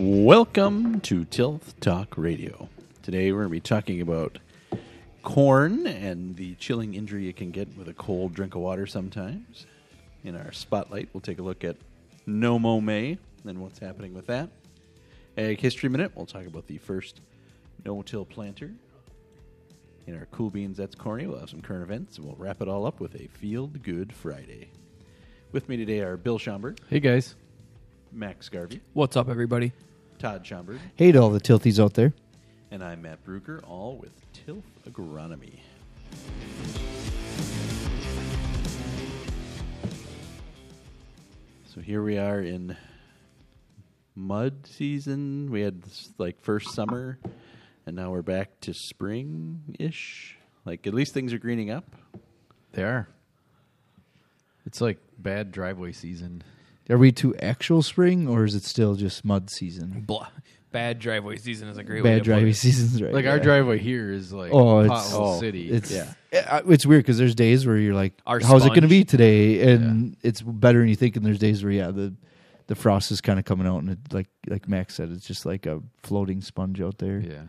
Welcome to Tilth Talk Radio. Today we're going to be talking about corn and the chilling injury you can get with a cold drink of water sometimes. In our spotlight, we'll take a look at No Mow May and what's happening with that. Ag History Minute, we'll talk about the first no-till planter. In our Cool Beans That's Corny, we'll have some current events, and we'll wrap it all up with a Field Good Friday. With me today are Bill Schomburg, Hey guys. Max Garvey, What's up, everybody? Todd Schomburg, Hey to all the tilthies out there. and I'm Matt Bruker, all with Tilth Agronomy. So here we are in mud season. We had this, like first summer, and now we're back to spring ish. Like at least things are greening up. They are. It's like bad driveway season. Are we to actual spring or is it still just mud season? Blah. Bad driveway season is a great way Bad to put driveway it. seasons, right? Like our yeah. driveway here is like Oh, it's- pothole oh, city. It's Yeah. yeah. It's weird because there's days where you're like, Our "How's it going to sponge. be today?" And it's better than you think. And there's days where yeah, the the frost is kind of coming out, and it, like like Max said, it's just like a floating sponge out there. yeah.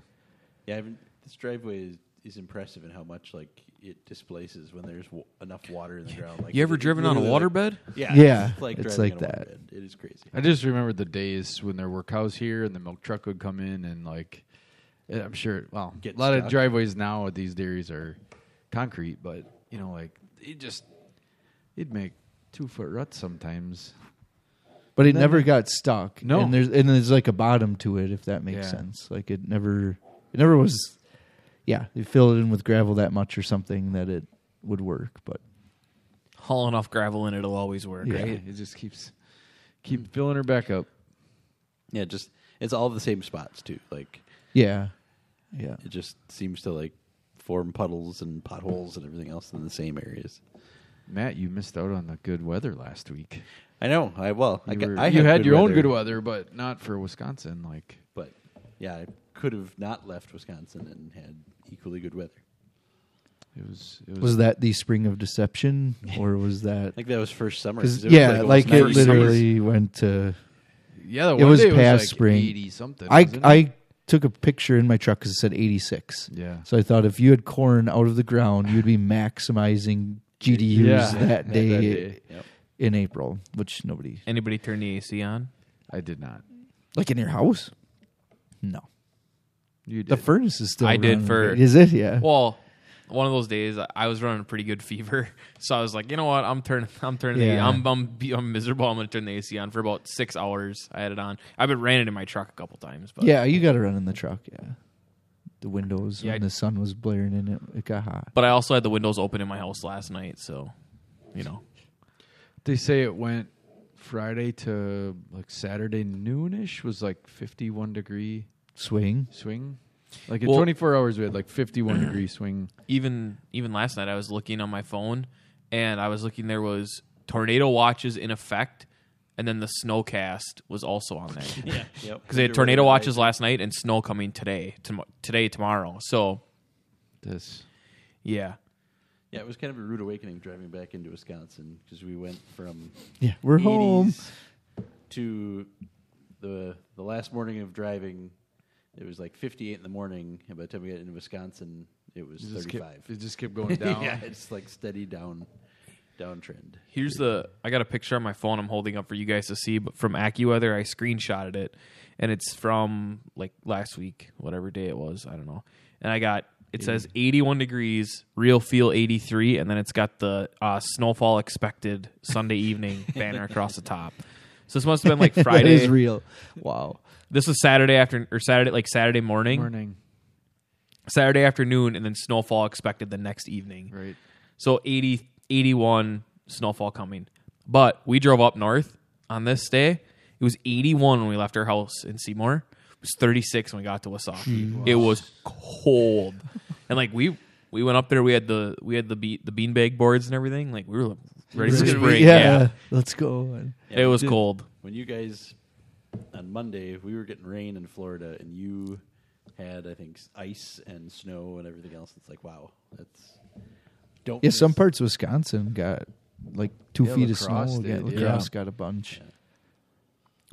Yeah, I haven't, this driveway is, is impressive in how much like it displaces when there's w- enough water in the ground. Like You ever it- it driven on a literally, like- waterbed? Yeah, Yeah, it's like it's driving like on a that. waterbed. It is crazy. I just remember the days when there were cows here and the milk truck would come in and like eh, I'm sure well Get a lot of stuck. driveways now at these dairies are concrete, but you know, like it just it'd make two foot ruts sometimes. But it never got stuck. No. and there's and there's like a bottom to it, if that makes Yeah. sense. Like it never, it never was. Yeah, you fill it in with gravel that much or something that it would work, but Hauling off gravel in it'll always work, Yeah. right? It just keeps keep filling her back up. Yeah, just it's all the same spots too. Like yeah, yeah. it just seems to like form puddles and potholes and everything else in the same areas. Matt, you missed out on the good weather last week. I know. I well, I, You, got, were- I you had good your own good weather, but not for Wisconsin. Like but yeah, I could have not left Wisconsin and had equally good weather. it was. It was, Was that the spring of deception, or was that? I think that was first summer. 'cause- 'cause it was, yeah, almost like, it 90 literally went to. Yeah, the It one was day past like spring. eighty something. I wasn't it? I took a picture in my truck because it said 86. yeah. So I thought if you had corn out of the ground, you'd be maximizing GDUs Yeah. that That day day. Yep. in April, which nobody Anybody turn the AC on? I did not. like in your house. No, You the furnace is still. I did running, for- Is it? Yeah. Well, one of those days I- I was running a pretty good fever, so I was like, you know what? I'm turning. I'm turning. The, I'm, I'm I'm miserable. I'm going to turn the AC on for about six hours. I had it on. I've been ran it in my truck a couple times, but yeah, you got to run in the truck. Yeah. The windows Yeah, when I- the sun was blaring in it, it got hot. But I also had the windows open in my house last night, so you know. They say it went Friday to like Saturday noonish was like fifty one degree Swing. swing. Like in Well- twenty four hours we had like fifty one degree swing. even even last night I was looking on my phone and I was looking there was tornado watches in effect and then the snowcast was also on there Yeah. Yep. because they had tornado watches last night and snow coming today tom- today tomorrow so This yeah Yeah, it was kind of a rude awakening driving back into Wisconsin because we went from Yeah, we're home. 80s to the the last morning of driving. It was like 58 in the morning, and by the time we got into Wisconsin, it was it 35. kept, it just kept going down. yeah, it's like steady down downtrend. here's the I got a picture on my phone I'm holding up for you guys to see but from AccuWeather I screenshotted it and it's from like last week whatever day it was I don't know and I got it says 81 degrees real feel 83 and then it's got the uh, snowfall expected Sunday evening banner across the top so this must have been like Friday is real. Wow. This was Saturday after or Saturday like Saturday morning Morning. Saturday afternoon and then snowfall expected the next evening Right. so 80, 81 snowfall coming. But we drove up north on this day. It was 81 when we left our house in Seymour. It was 36 when we got to Wausaukee. It was cold. and like we we went up there, we had the we had the be- the beanbag boards and everything. Like we were ready for Ready. spring. Yeah, Yeah. let's go. It was cold. When you guys on Monday, we were getting rain in Florida, and you had I think ice and snow and everything else. It's like wow, that's don't. Yeah, miss- some parts of Wisconsin got like two Yeah, feet La of snow. Crosse Yeah, did, La yeah. Crosse got a bunch.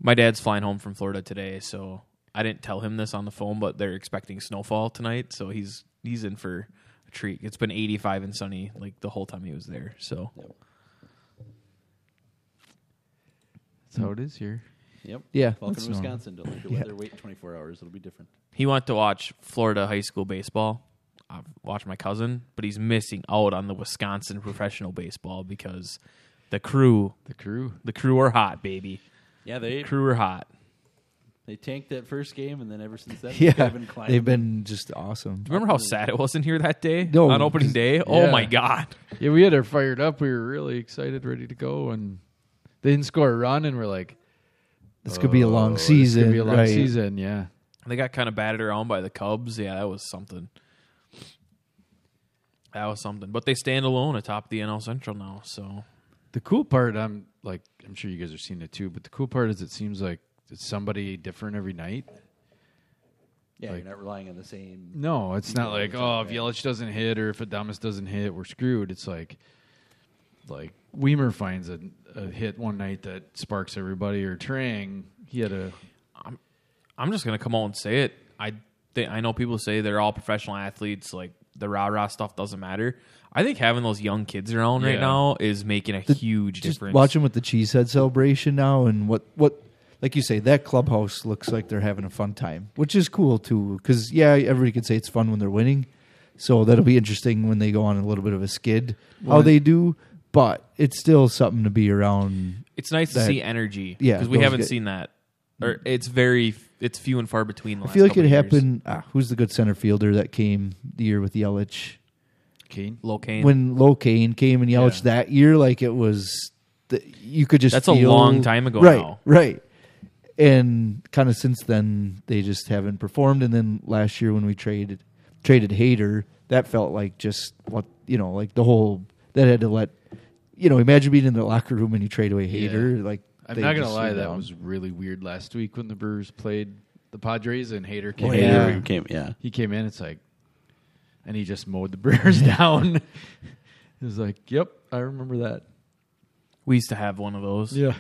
My dad's flying home from Florida today, so I didn't tell him this on the phone, but they're expecting snowfall tonight, so he's he's in for a treat. It's been 85 and sunny like the whole time he was there. So That's how it is here. Yep. Yeah, Welcome that's to normal. Wisconsin. Don't let your weather wait 24 hours. It'll be different. he went to watch Florida high school baseball. I've watched my cousin, but he's missing out on the Wisconsin professional baseball because the crew, The crew. the crew are hot, baby. Yeah, they Crew are hot. they tanked that first game, and then ever since then, Yeah, they've been climbing. they've been just awesome. Remember how sad it was in here that day No, on opening day? Oh yeah. my god! Yeah, we had her fired up. We were really excited, ready to go, and they didn't score a run, and we're like, This could be a "Oh, long this season. Could be a long right? season. Yeah. They got kind of batted around by the Cubs. Yeah, that was something. That was something. But they stand alone atop the NL Central now. So The cool part, I'm like, I'm sure you guys are seeing it too, but the cool part is it seems like it's somebody different every night. yeah, like- you're not relying on the same. No, it's not like, oh, if. Yelich doesn't hit or if Adames doesn't hit, we're screwed. It's like, like Wiemer finds a, a hit one night that sparks everybody, or Turang, he had a I'm I'm just gonna come out and say it. I think I know people say they're all professional athletes, like the rah rah stuff doesn't matter. I think having those young kids around right now is making a huge Just difference. watching with the cheesehead celebration now, and what what like you say, that clubhouse looks like they're having a fun time, which is cool too. Because yeah, everybody could say it's fun when they're winning, so that'll be interesting when they go on a little bit of a skid how they do. But it's still something to be around. It's nice to that- see energy. Yeah, because we those haven't get- seen that, or it's very, it's few and far between. The I last feel like it of years. happened. Ah, who's the good center fielder that came the year with Yelich? Cain. Locane. When Locane came and Yelich Yeah. that year, like it was, the, you could just That's a feel- long time ago right? now. Right. And kind of since then, they just haven't performed. And then last year when we traded traded Hader, that felt like just what you know, like the whole that had to let you know. Imagine being in the locker room and you trade away Hader. Like I'm not gonna lie, that down. was really weird last week when the Brewers played the Padres and Hader came Oh, in. yeah. Hader came, yeah. He came in, it's like, and he just mowed the Brewers down. it was like, yep, I remember that. we used to have one of those. Yeah,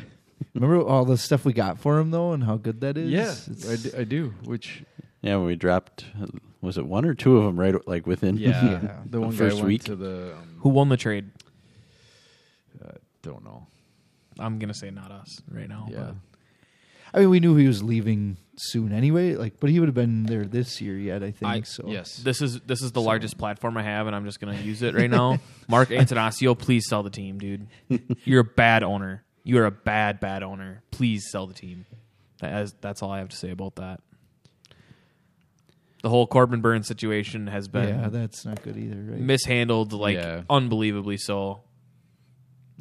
Remember all the stuff we got for him though, and how good that is. yeah, It's- I, d- I do. Which, Yeah, we dropped. Was it one or two of them? Right, like within. yeah, Yeah. the one First guy went week. to the. Um, Who won the trade? Don't know. I'm gonna say not us right now. Yeah, I mean, we knew he was leaving soon anyway. Like, but he would have been there this year yet. I think I- so. yes. This is this is the largest platform I have, and I'm just gonna use it right now. Mark Attanasio, please sell the team, dude. You're a bad owner. You are a bad, bad owner. Please sell the team. That is, that's all I have to say about that. The whole Corbin Burnes situation has been yeah, that's not good either, right? mishandled like Yeah. unbelievably so.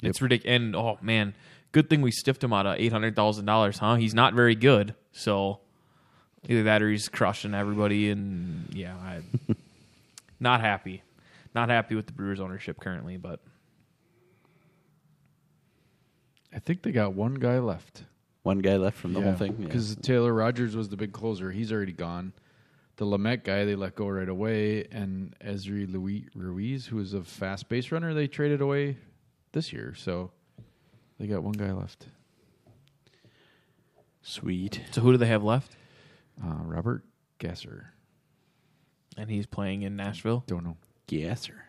It's ridiculous. And oh man, good thing we stiffed him out of eight hundred thousand dollars, huh? He's not very good, so either that or he's crushing everybody. And yeah, I not happy, not happy with the Brewers ownership currently. But I think they got one guy left. One guy left from the whole thing. yeah. because Taylor Rogers was the big closer. He's already gone. The Lamet guy they let go right away, and Ezri Louis Ruiz, who is a fast base runner, they traded away this year. So they got one guy left. Sweet. so who do they have left? Uh, Robert Gasser. And he's playing in Nashville. Don't know. Gasser.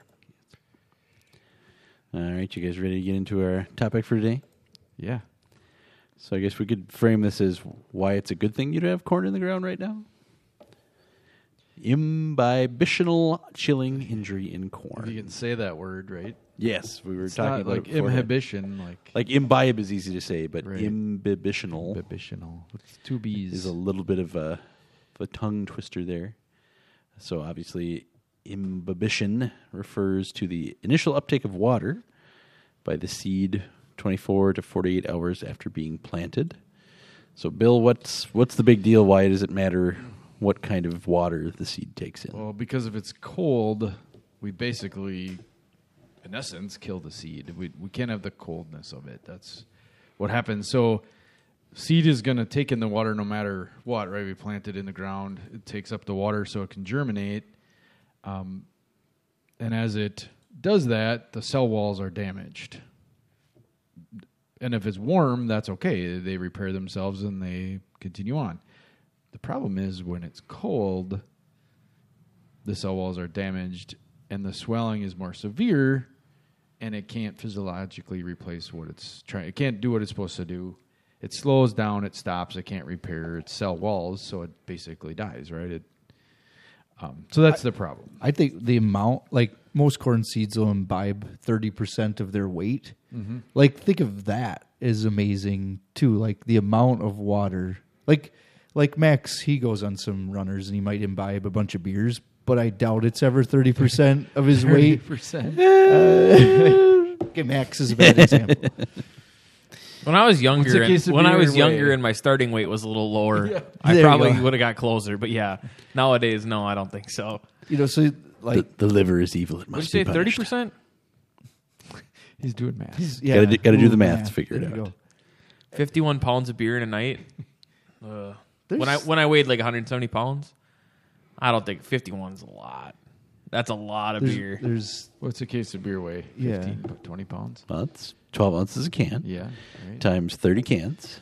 All right, you guys ready to get into our topic for today? Yeah. So I guess we could frame this as why it's a good thing you to have corn in the ground right now. Imbibitional chilling injury in If you can say that word right. Yes, we were It's talking not about like it beforehand. like Like imbibe is easy to say, but Right. imbibitional inhibitional. It's two B's. is a little bit of a, of a tongue twister there. So obviously, imbibition refers to the initial uptake of water by the seed 24 to 48 hours after being planted. So, Bill, what's what's the big deal? Why does it matter what kind of water the seed takes in? Well, because if it's cold, we basically, in essence, kill the seed. We we can't have the coldness of it. That's what happens. So, seed is going to take in the water no matter what. Right? We plant it in the ground. It takes up the water so it can germinate. Um, and as it does that, the cell walls are damaged. And if it's warm, that's okay. They repair themselves and they continue on. The problem is when it's cold, the cell walls are damaged and the swelling is more severe and it can't physiologically replace what it's trying it can't do what it's supposed to do. It slows down, it stops, it can't repair its cell walls, so it basically dies, right? It um, so that's the problem. I think the amount, like most corn seeds, will imbibe thirty percent of their weight. Like, think of that is amazing too. Like the amount of water. Like, like Max, he goes on some runners and he might imbibe a bunch of beers, but I doubt it's ever thirty percent of his weight. percent. Okay, Max is a bad example. When I was younger, and, when I was and younger weigh? and my starting weight was a little lower, There I probably would have got closer. But yeah, nowadays, no, I don't think so. You know, so like, the, the liver is evil. It Would you must say thirty percent? He's doing math. yeah, Gotta do- gotta do the Ooh, math to figure it There you out. Fifty-one pounds of beer in a night. Uh, when I when I weighed like 170 pounds, I don't think 51 is a lot. That's a lot of There's, beer. there's What's a case of beer weigh? Yeah. 15, 20 pounds? Well, 12 ounces a can Yeah. Right. times 30 cans.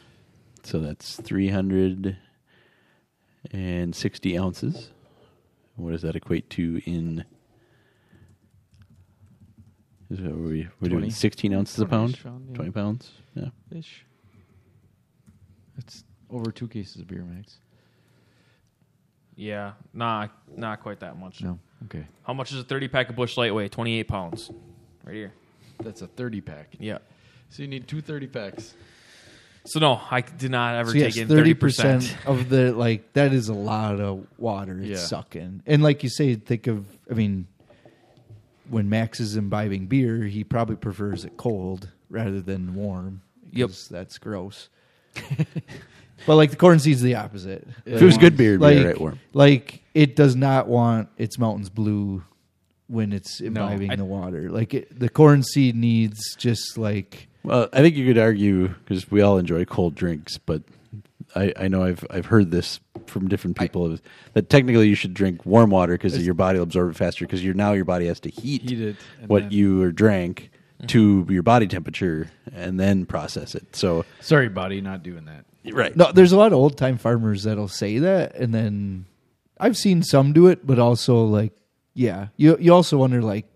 So that's 360 ounces. What does that equate to in. Is that, are we, we're doing 16 ounces a 20 pound? -ish pound, yeah. 20 pounds? Yeah. Ish. It's over two cases of beer, Max. Yeah, nah, not quite that much. No. Okay. How much is a 30 pack of Busch Light weigh? 28 pounds. Right here. That's a 30 pack. Yeah. So you need two 30 packs. So no, I did not ever so yes, take in thirty 30 percent of the like that is a lot of water it's Yeah. sucking. And like you say, think of I mean, when Max is imbibing beer, he probably prefers it cold rather than warm. Yep. 'cause that's gross. but like the corn seed's the opposite. If it was good beer, it'd be like, all right warm. like it does not want its mountains blue when it's imbibing I- the water. Like it, the corn seed needs just like Well, I think you could argue because we all enjoy cold drinks, but I, I know I've I've heard this from different people that technically you should drink warm water because your body will absorb it faster because you're now your body has to heat, Heat it, and what then- you or drank Mm-hmm. to your body temperature and then process it. So Sorry, body, not doing that. right, No, there's a lot of old time farmers that'll say that, and then I've seen some do it, but also like, yeah, you you also wonder like,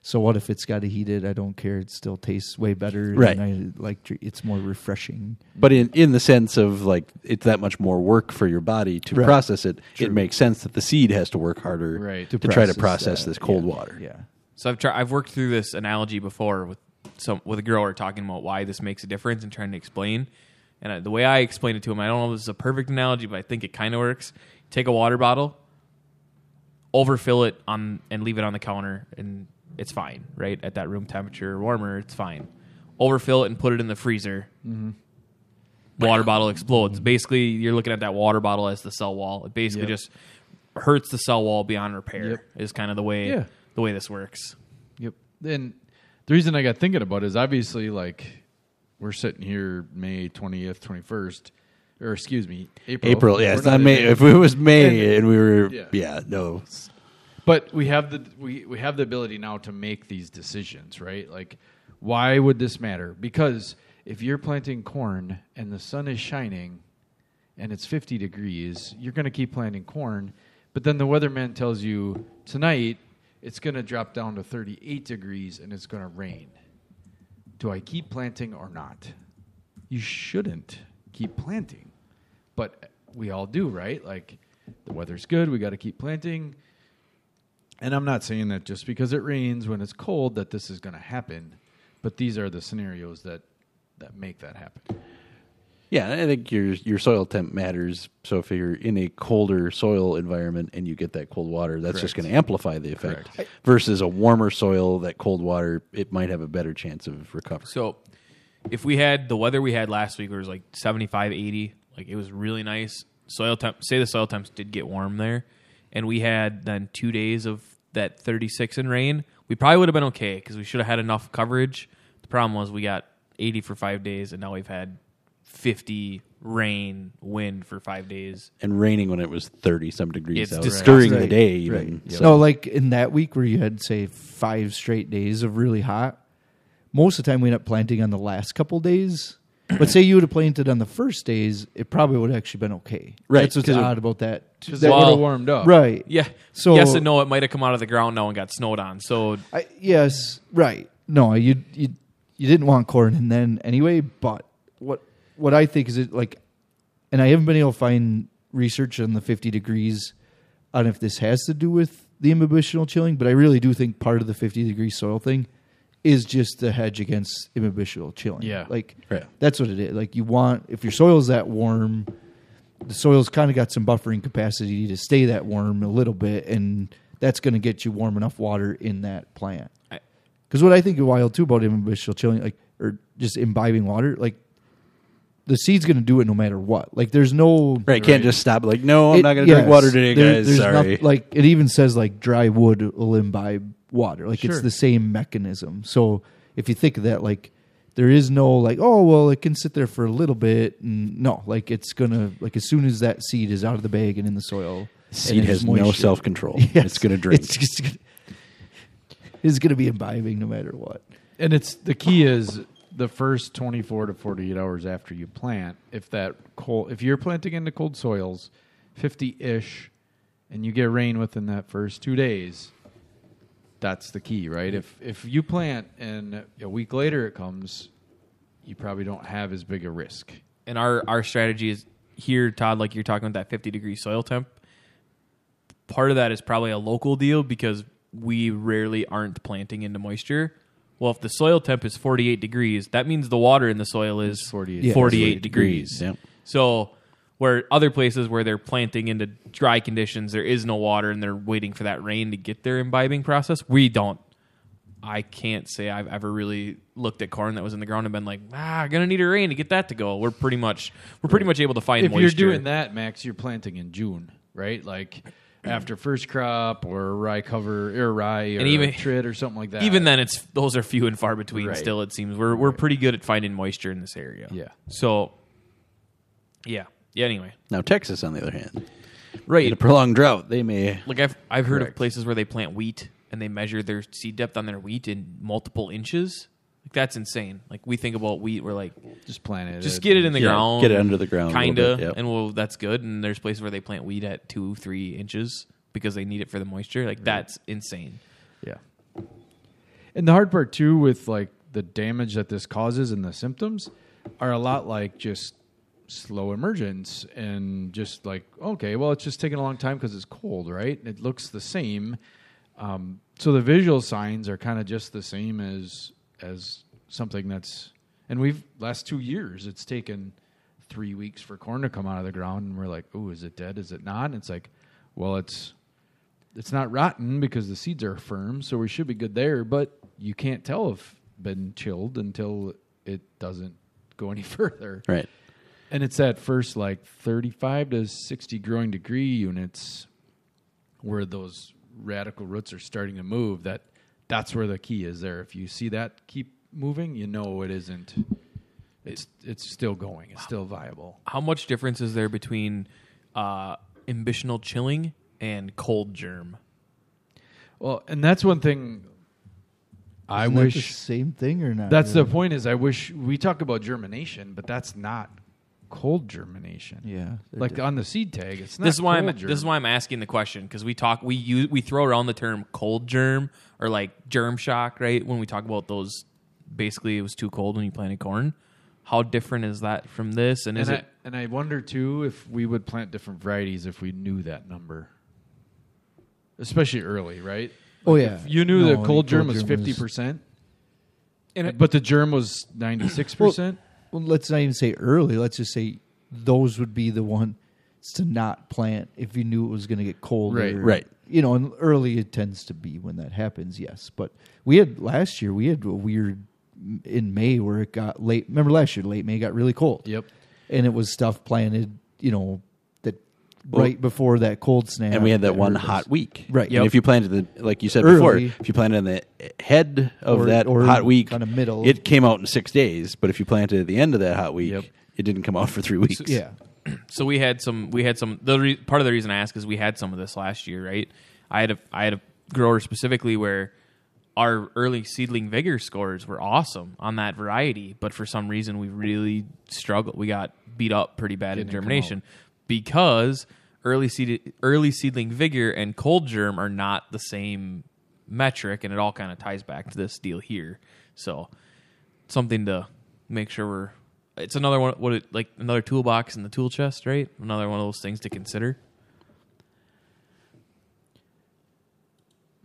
so what if it's got to heat it? I don't care; it still tastes way better. and Right. I like it's more refreshing. but in in the sense of like it's that much more work for your body to Right. process it. It makes sense that the seed has to work harder Right. to, try to process process that, this cold yeah, water. Yeah, So I've tried. I've worked through this analogy before with some with a grower talking about why this makes a difference and trying to explain. And I, the way I explain it to him, I don't know if this is a perfect analogy, but I think it kind of works. Take a water bottle, overfill it on, and leave it on the counter, and it's fine, right? At that room temperature or warmer, it's fine. Overfill it and put it in the freezer. Mm-hmm. Water bottle explodes. Basically, you're looking at that water bottle as the cell wall. It basically Yep. just hurts the cell wall beyond repair. Yep. Is kind of the way Yeah. The way this works. Yep. Then the reason I got thinking about it is obviously like we're sitting here May 20th, 21st, or excuse me, April. April, yeah, We're it's not in May. May. If it was May and we were, Yeah. yeah, no, But we have the we, we have the ability now to make these decisions, right? Like why would this matter? Because if you're planting corn and the sun is shining and it's 50 degrees, you're going to keep planting corn, but then the weatherman tells you tonight it's going to drop down to 38 degrees and it's going to rain. Do I keep planting or not? You shouldn't keep planting. But we all do, right? Like the weather's good, we got to keep planting. And I'm not saying that just because it rains when it's cold that this is going to happen, but these are the scenarios that that make that happen. Yeah, I think your your soil temp matters. So if you're in a colder soil environment and you get that cold water, that's just going to amplify the effect. Correct. Versus a warmer soil, that cold water, it might have a better chance of recovery. So, if we had the weather we had last week, where it was like 75, 80, like it was really nice. Soil temp, say the soil temps did get warm there, and we had then two days of that 36 in rain, we probably would have been okay because we should have had enough coverage. The problem was we got 80 for five days, and now we've had 50 rain, wind for five days. And raining when it was thirty some degrees It's out disgusting. during the Right, day, even. right. So- No, like in that week where you had say five straight days of really hot, most of the time we end up planting on the last couple days. But say you would have planted on the first days, it probably would have actually been okay. Right, That's what's 'cause it- odd about that. Because that they would have warmed up. right. Yeah. So- yes and no, it might have come out of the ground now and got snowed on. So I, yes, right. No, you you you didn't want corn in then anyway. But what what I think is it like, and I haven't been able to find research on the fifty degrees on if this has to do with the imbibitional chilling. But I really do think part of the fifty degree soil thing is just the hedge against imbibitional chilling. Yeah. like Right. that's what it is. Like you want if your soil's that warm, the soil's kind of got some buffering capacity to stay that warm a little bit, and that's going to get you warm enough water in that plant. Because what I think is wild too about imbibitional chilling, like or just imbibing water, like the seed's going to do it no matter what. Like there's no Right, can't just stop. Like, no, I'm it- not going to drink yes, water today, there- guys. there's Sorry. noth- like it even says like dry wood will imbibe water. Like Sure. it's the same mechanism. So if you think of that, like there is no like oh well it can sit there for a little bit. And no, like it's gonna like as soon as that seed is out of the bag and in the soil, and Seed there's has no self control. Yes, It's going to drink. It's just gonna, it's gonna be imbibing no matter what. And it's the key is the first 24 to 48 hours after you plant. If that cold, if you're planting into cold soils, 50 ish, and you get rain within that first two days, that's the key, right? If if you plant and a week later it comes, you probably don't have as big a risk. and our our strategy is here, Todd. Like you're talking about that 50 degree soil temp. Part of that is probably a local deal because we rarely aren't planting into moisture. Well, if the soil temp is 48 degrees, that means the water in the soil is 48 Yeah. 48 degrees. Yep. So, where other places where they're planting into dry conditions, there is no water and they're waiting for that rain to get their imbibing process. We don't. I can't say I've ever really looked at corn that was in the ground and been like, ah, gonna need a rain to get that to go. We're pretty much we're pretty much able to find if moisture. you're doing that, Max, you're planting in June, right? Like after first crop or rye cover or rye or And even- a trid or something like that. Even then, it's those are few and far between. Right. Still, it seems we're we're pretty good at finding moisture in this area. Yeah. So, yeah, yeah. Anyway, Now, Texas, on the other hand, in right. a prolonged drought, they may. Like I've I've heard of places where they plant wheat and they measure their seed depth on their wheat in multiple inches. Like that's insane. Like we think about wheat, we're like, just plant it. just get it in the Yeah, ground, get it under the ground a little kinda, bit, yep. and well, that's good. And there's places where they plant wheat at two, three inches because they need it for the moisture. Like that's insane. Yeah. And the hard part too with like the damage that this causes and the symptoms are a lot like just slow emergence and just like okay, well it's just taking a long time because it's cold, right? It looks the same. Um, so the visual signs are kind of just the same as as something that's and we've last two years it's taken three weeks for corn to come out of the ground and we're like, oh, is it dead? Is it not? And it's like, well, it's it's not rotten because the seeds are firm, so we should be good there. But you can't tell if been chilled until it doesn't go any further. Right. And it's that first like 35 to 60 growing degree units where those radicle roots are starting to move. That that's where the key is there. If you see that keep moving, you know it isn't. It's it's still going. It's still viable. How much difference is there between uh, imbibitional chilling and cold germ? Well, and that's one thing. I Isn't that wish the same thing or not? That's the point. Is I wish we talk about germination, but that's not cold germination. Yeah, like different. on the seed tag, it's not. this is why I'm germ. this is why I'm asking the question because we talk we use we throw around the term cold germ or like germ shock right when we talk about those basically it was too cold when you planted corn. How different is that from this? And is and it I, and I wonder too if we would plant different varieties if we knew that number, especially early, right? Oh Like, yeah, if you knew No, the like cold germ was fifty percent, And it- but the germ was ninety six percent. Well, let's not even say early. Let's just say those would be the ones to not plant if you knew it was going to get cold. Right. Right. You know, and early it tends to be when that happens. Yes, but we had last year. We had a weird in May where it got late. Remember last year, late May got really cold. Yep. and it was stuff planted. You know that Well- right before that cold snap, And we had that one hurt us. hot week. Right. And if you planted the, like you said Early. before, if you planted in the head of Or- that or hot week, kinda middle. it came out in six days. But if you planted at the end of that hot week, Yep. it didn't come out for three weeks. Yeah, so we had some we had some the re, part of the reason I ask is we had some of this last year, right? I had a I had a grower specifically where our early seedling vigor scores were awesome on that variety, but for some reason we really struggled. We got beat up pretty bad in Didn't come germination because early seed early seedling vigor and cold germ are not the same metric, and it all kind of ties back to this deal here. So something to make sure we're. It's another one. What it like another toolbox in the tool chest, right? Another one of those things to consider.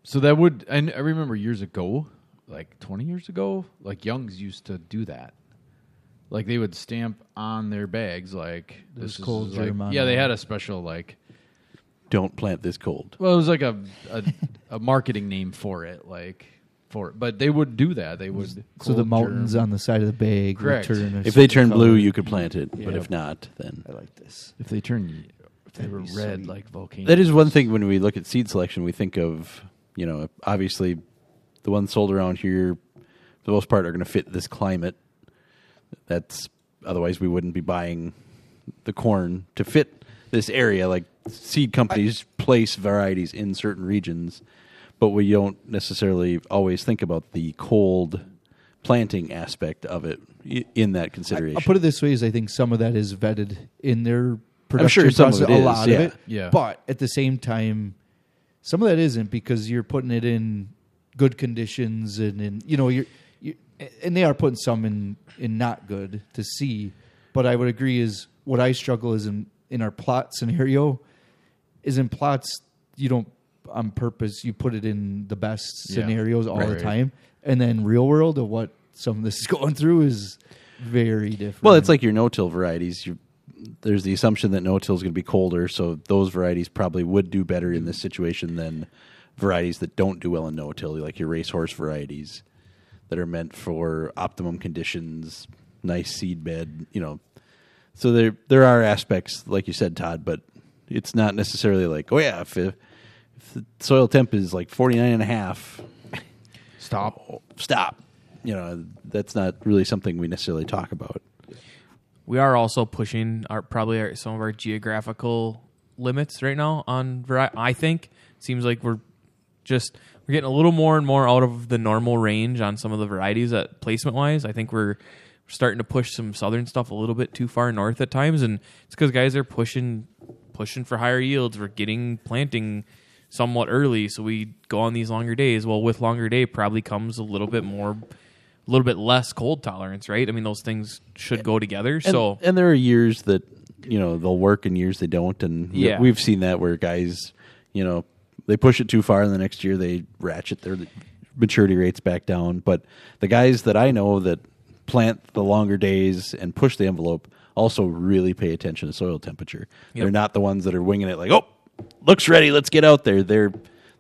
So that would, and I remember years ago, like 20 years ago, like Jung's used to do that. Like they would stamp on their bags, like There's this is cold like- germ Yeah, they had a special like. Don't plant this cold. Well, it was like a a, a marketing name for it, like for. But they would do that. They would. So the cold mountains germ- on the side of the bag would Correct. turn a If they certain turn blue, you could plant it, but if not, then I like this. if they turn, if they That'd were be red sweet. like volcanoes. that is one thing when we look at seed selection. We think of you know obviously the ones sold around here, for the most part, are going to fit this climate. That's otherwise we wouldn't be buying the corn to fit this area. Like seed companies place varieties in certain regions, but we don't necessarily always think about the cold planting aspect of it in that consideration. I, consideration. will put it this way: is I think some of that is vetted in their I'm production sure some of process. it a is, lot yeah. of it, Yeah. But at the same time, some of that isn't because you're putting it in good conditions and in you know you're, you and they are putting some in in not good to see. But I would agree is what I struggle is in in our plot scenario is in plots you don't on purpose you put it in the best Yeah. scenarios all the time and then real world of what some of this is going through is very different Well, it's like your no-till varieties. You, there's the assumption that no-till is going to be colder, so those varieties probably would do better in this situation than varieties that don't do well in no-till, like your racehorse varieties that are meant for optimum conditions, nice seed bed. You know, so there there are aspects, like you said, Todd, but it's not necessarily like, oh yeah, if, if the soil temp is like 49 and a half, stop. stop. You know, that's not really something we necessarily talk about. We are also pushing our probably our, some of our geographical limits right now on vari- I think seems like we're just we're getting a little more and more out of the normal range on some of the varieties that placement wise. I think we're starting to push some southern stuff a little bit too far north at times and it's cuz guys are pushing pushing for higher yields. We're getting planting somewhat early so we go on these longer days. Well, with longer day probably comes a little bit more a little bit less cold tolerance, right? I mean, those things should go together. And, so and there are years that you know they'll work and years they don't, and Yeah. we've seen that where guys, you know, they push it too far, and the next year they ratchet their maturity rates back down. But the guys that I know that plant the longer days and push the envelope also really pay attention to soil temperature. They're not the ones that are winging it like, oh, looks ready, let's get out there. They're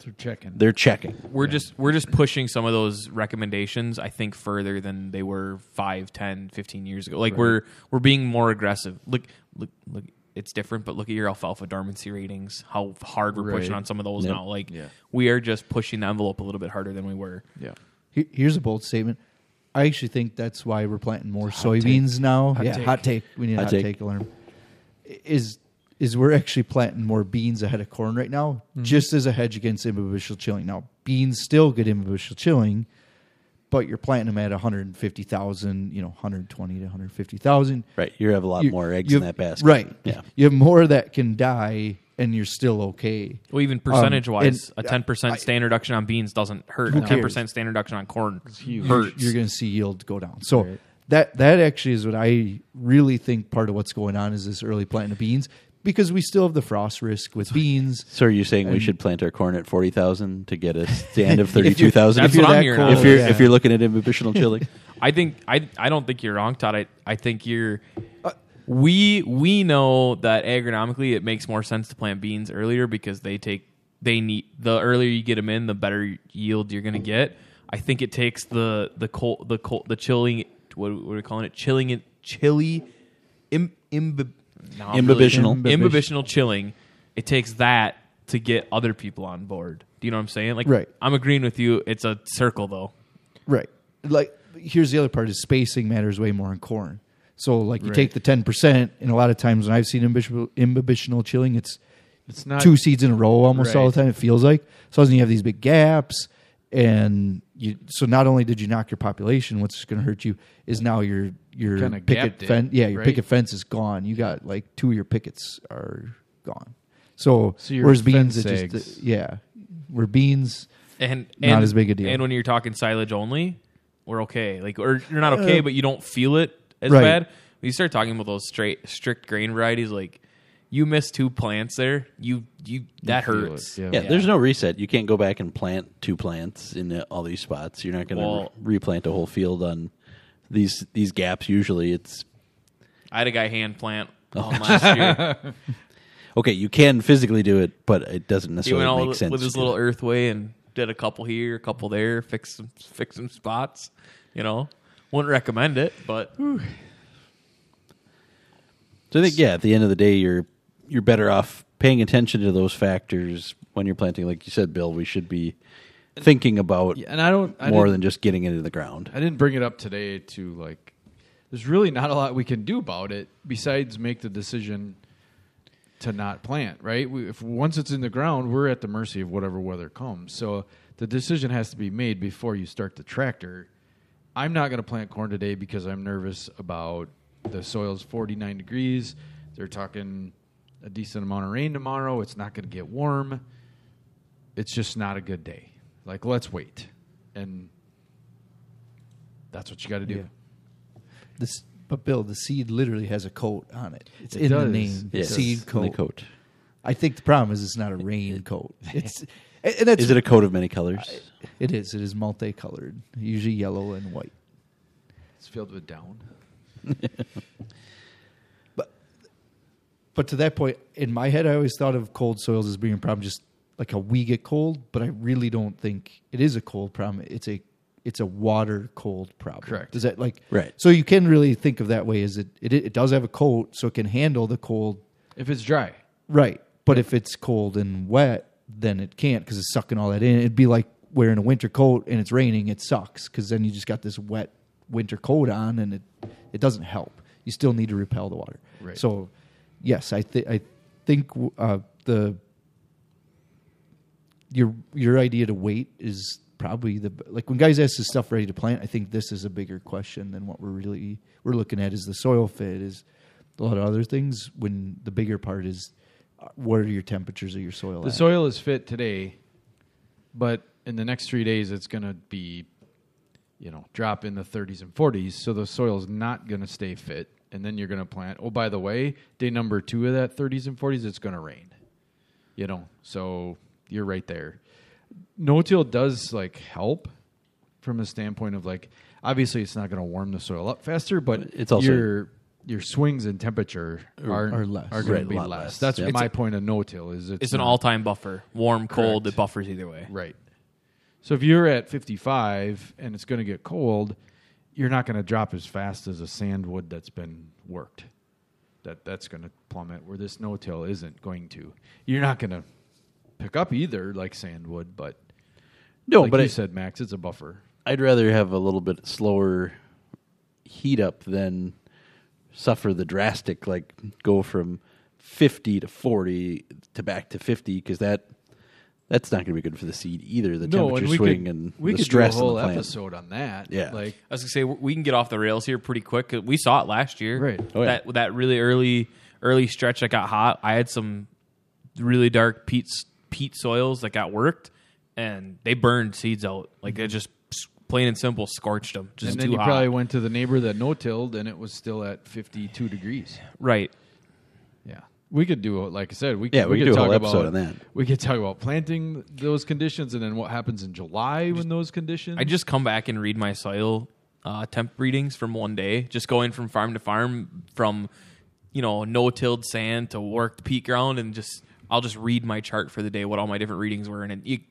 They're checking. they're checking. we're just we're just pushing some of those recommendations i think further than they were 5 10 15 years ago like we're we're being more aggressive look look look it's different but look at your alfalfa dormancy ratings how hard we're pushing on some of those Yep. now like Yeah. we are just pushing the envelope a little bit harder than we were yeah. Here's a bold statement. I actually think that's why we're planting more Hot soybeans now. Hot yeah, take. hot take. We need a Hot hot, take. take. alarm. Is is we're actually planting more beans ahead of corn right now, Mm-hmm. just as a hedge against imbibitional chilling. Now, beans still get imbibitional chilling, but you're planting them at 150,000, you know, 120 to 150,000. Right, you have a lot You- more eggs you in that basket. Right. Yeah. You have more that can die, and you're still okay. well even percentage wise Um, and a 10% I- stand reduction on beans doesn't hurt a 10% cares? stand reduction on corn huge. hurts you're going to see yield go down. So Right. that that actually is what I really think part of what's going on is this early planting of beans because we still have the frost risk with beans. So are you saying we should plant our corn at forty thousand to get a stand of thirty two thousand? That's If you're what I'm that hearing. cold, if you're yeah. if you're looking at imbibitional chilling. I think I I don't think you're wrong, Todd. I, I think you're. Uh, we we know that agronomically it makes more sense to plant beans earlier because they take they need the earlier you get them in, the better yield you're going to get. I think it takes the the cold the cold the chilling what, what are we calling it chilling it chilly im, imbi, now I'm really- Imbibitional. imbibitional chilling. It takes that to get other people on board. Do you know what I'm saying? Like Right. I'm agreeing with you. It's a circle though. Right. Like here's the other part is spacing matters way more in corn. So like you Right. take the 10% and a lot of times when I've seen imbibitional, imbibitional chilling it's It's not two seeds in a row almost all the time it feels like. So then you have these big gaps and you so not only did you knock your population, what's going to hurt you is now your your Kinda picket gapped it, fence. Yeah, your right? picket fence is gone. You got like two of your pickets are gone. So, So your whereas beans, fence it just yeah, where beans and, Not as big a deal. And when you're talking silage only, we're okay. Like, or you're not okay, uh, but you don't feel it as Right. bad. When you start talking about those straight strict grain varieties, like you miss two plants there, you you that feel hurts. it, Yeah, there's no reset. You can't go back and plant two plants in all these spots. You're not going to Well- re- replant a whole field on these these gaps. Usually, it's I had a guy hand plant Oh. um, last year. okay. You can physically do it, but it doesn't He necessarily went all make sense with his to little do it. earthway and did a couple here, a couple there, fix some fix some spots. You know, wouldn't recommend it, but So I think yeah, at the end of the day, you're you're better off paying attention to those factors when you're planting. Like you said, Bill, we should be thinking about Yeah, and I don't I more than just getting into the ground. I didn't bring it up today to like. There's really not a lot we can do about it besides make the decision to not plant. Right? We, if once it's in the ground, we're at the mercy of whatever weather comes. So the decision has to be made before you start the tractor. I'm not going to plant corn today because I'm nervous about the soil's 49 degrees. They're talking a decent amount of rain tomorrow. It's not going to get warm. It's just not a good day. Like let's wait. And that's what you got to do. Yeah. this. But Bill, the seed literally has a coat on it. It's It in the name. Yes, seed coat. coat. I think the problem is it's not a rain coat. It's and and that's Is it a coat of many colors? It is. It is multicolored, usually yellow and white. It's filled with down. But to that point, in my head, I always thought of cold soils as being a problem, just like how we get cold. But I really don't think it is a cold problem. It's a it's a water cold problem. Correct. Is that like Right. So you can really think of that way Is it it, it does have a coat, so it can handle the cold. If it's dry. Right. But if it's cold and wet, then it can't because it's sucking all that in. It'd be like wearing a winter coat and it's raining. It sucks because then you just got this wet winter coat on and it it doesn't help. You still need to repel the water. Right. So, yes, I think I think uh, the your your idea to wait is probably the like when guys ask this stuff ready to plant. I think this is a bigger question than what we're really we're looking at. Is the soil fit? Is a lot of other things. When the bigger part is uh, what are your temperatures of your soil? The at? soil is fit today, but in the next three days, it's going to be, you know, drop in the 30s and 40s. So the soil is not going to stay fit. And then you're going to plant. Oh, by the way, day number two of that 30s and 40s, it's going to rain. You know, so you're right there. No till does like help from a standpoint of like, obviously, it's not going to warm the soil up faster, but It's also- your your swings in temperature are Are less. are going Right, to be less. less. That's Yeah. my point of no till is it's, it's an all time buffer. Warm, cold, Correct. it buffers either way. Right. So if you're at 55 and it's going to get cold, you're not going to drop as fast as a sandwood that's been worked. That that's going to plummet where this no-till isn't going to. You're not going to pick up either like sandwood, but No, like but you I, said, Max, it's a buffer. I'd rather have a little bit slower heat up than suffer the drastic like go from 50 to 40 to back to 50 because that that's not going to be good for the seed either the temperature we swing could, and we the could stress do a whole in the plant. episode on that. Yeah. like I was gonna say we can get off the rails here pretty quick. 'cause We saw it last year. Right. Oh, yeah. That that really early early stretch that got hot. I had some really dark peat peat soils that got worked, and they burned seeds out. Like it just plain and simple scorched them. Just and then too you hot. probably went to the neighbor that no-tilled and it was still at 52 degrees. right. Yeah, we could do like I said. We Yeah, we could do a talk whole episode about, on that. We could talk about planting those conditions and then what happens in July when those conditions. I just come back and read my soil uh, temp readings from one day, just going from farm to farm, from you know no tilled sand to worked peat ground, and just I'll just read my chart for the day, what all my different readings were, and it,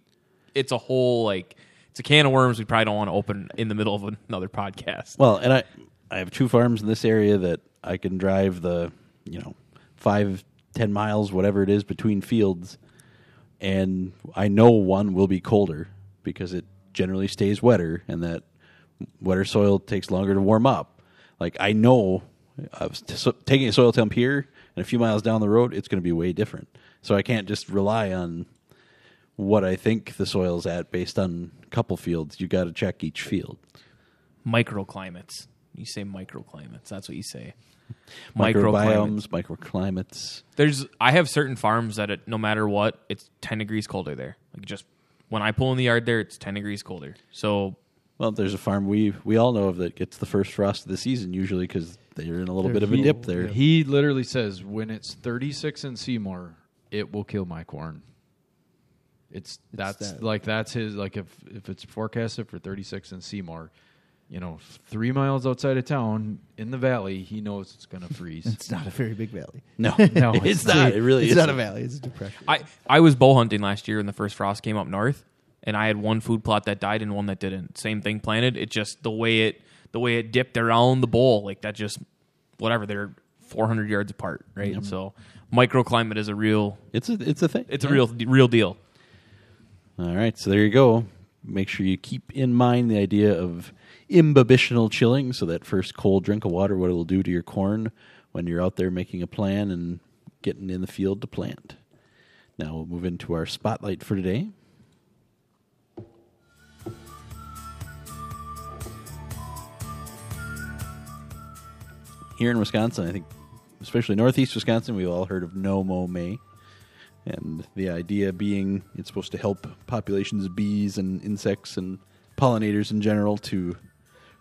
it's a whole like it's a can of worms we probably don't want to open in the middle of another podcast. Well, and I I have two farms in this area that I can drive the you know five ten miles whatever it is between fields, and I know one will be colder because it generally stays wetter, and that wetter soil takes longer to warm up. Like I know, uh, t- so, taking a soil temp here, and a few miles down the road, it's going to be way different. So I can't just rely on what I think the soil's at based on a couple fields. You got to check each field. Microclimates. You say microclimates. That's what you say. Microbiomes, microclimates. There's I have certain farms that it, no matter what, it's 10 degrees colder there. Like just when I pull in the yard there, it's 10 degrees colder. So Well, there's a farm we we all know of that gets the first frost of the season usually because they're in a little bit of a He- dip there. He literally says when it's 36 in Seymour, it will kill my corn. It's that's that. like that's his like if if it's forecasted for 36 in Seymour, you know, 3 miles outside of town in the valley, he knows it's going to freeze. It's not a very big valley. No, No, it's, it's- not. It really it's is not a valley. It's a depression. I I was bow hunting last year when the first frost came up north, and I had one food plot that died and one that didn't. Same thing planted. It just the way it the way it dipped around the bowl like that just whatever they're 400 yards apart, right? So microclimate is a real It's a it's a thing. it's a real real deal. All right, so there you go. Make sure you keep in mind the idea of imbibitional chilling, so that first cold drink of water, what it'll do to your corn when you're out there making a plan and getting in the field to plant. Now we'll move into our spotlight for today. Here in Wisconsin, I think, especially northeast Wisconsin, we've all heard of No Mow May. And the idea being it's supposed to help populations of bees and insects and pollinators in general to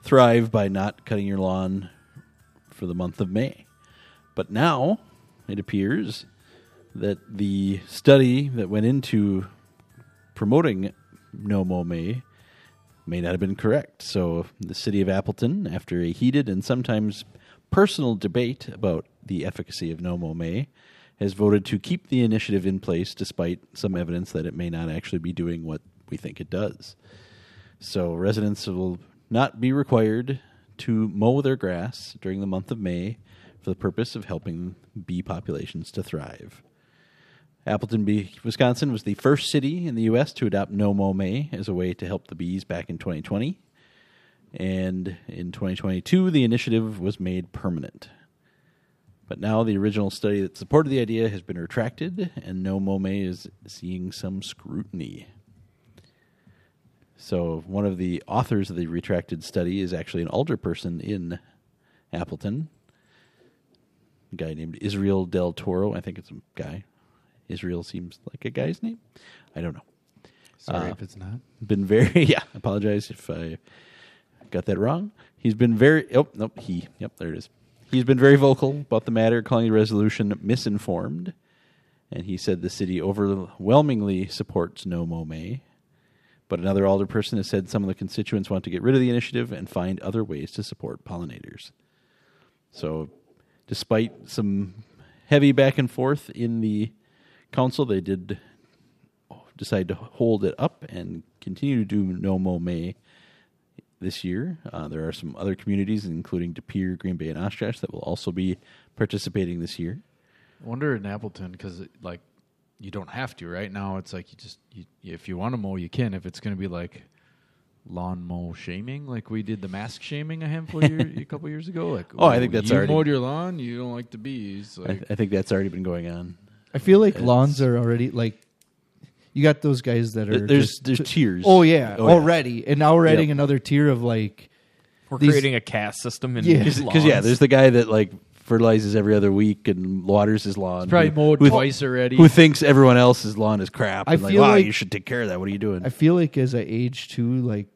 thrive by not cutting your lawn for the month of May. But now it appears that the study that went into promoting No Mow May may not have been correct. So the city of Appleton, after a heated and sometimes personal debate about the efficacy of No Mow May, has voted to keep the initiative in place despite some evidence that it may not actually be doing what we think it does. So residents will not be required to mow their grass during the month of May for the purpose of helping bee populations to thrive. Appleton, Bee, Wisconsin was the first city in the U.S. to adopt No Mow May as a way to help the bees back in 2020. And in 2022, the initiative was made permanent. But now the original study that supported the idea has been retracted, and No Mow May is seeing some scrutiny. So, one of the authors of the retracted study is actually an alderperson in Appleton, a guy named Israel Del Toro. I think it's a guy. Israel seems like a guy's name. I don't know. Sorry Uh, if it's not. Been very yeah. I apologize if I got that wrong. He's been very oh nope he yep there it is. He's been very vocal about the matter, calling the resolution misinformed, and he said the city overwhelmingly supports No Mow May. But another alderperson has said some of the constituents want to get rid of the initiative and find other ways to support pollinators. So, despite some heavy back and forth in the council, they did decide to hold it up and continue to do No Mow May this year. Uh, there are some other communities, including De Pere, Green Bay, and Oshkosh, that will also be participating this year. I wonder in Appleton because like you don't have to right now. It's like you just you, if you want to mow, you can. If it's going to be like lawn mow shaming, like we did the mask shaming a handful of year, a couple years ago. Like Oh, I think that's you already- mowed your lawn. You don't like the bees. I, Like I think that's already been going on. I feel like It's- lawns are already like you got those guys that are There- There's just, there's tiers. oh yeah Oh, yeah. already, and now we're adding Yep. another tier of like We're These- creating a caste system in Yeah. Because yeah, there's the guy that like fertilizes every other week and waters his lawn. probably mowed who, twice already. Who thinks everyone else's lawn is crap? I and like, feel wow, like- you should take care of that. What are you doing? I feel like as I age too, like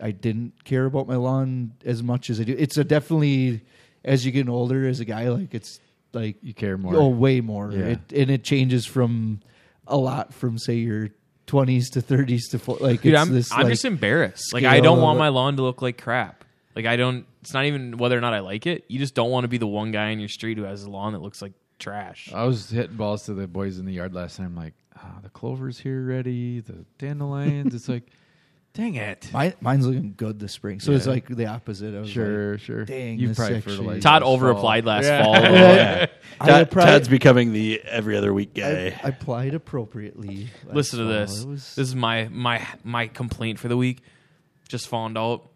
I didn't care about my lawn as much as I do. It's a definitely as you get older as a guy, like it's like you care more. oh way more. Yeah. It, and it changes from a lot from say your twenties to thirties to four. Like Dude, it's I'm, this. I'm like, just embarrassed. Like I don't want my lawn to look like crap. Like I don't. It's not even whether or not I like it. You just don't want to be the one guy in your street who has a lawn that looks like trash. I was hitting balls to the boys in the yard last time. I'm like, ah, the clover's here ready. The dandelions. it's like, dang it. Mine, mine's looking good this spring, so it's Yeah. like the opposite. I was Sure, sure. dang, you this probably actually- fertilized. Todd last over fall. applied last Yeah. fall. like, yeah. I Todd- applied- Todd's becoming the every other week guy. I, I applied appropriately. last Listen to fall. this. It was- This is my my my complaint for the week. Just found out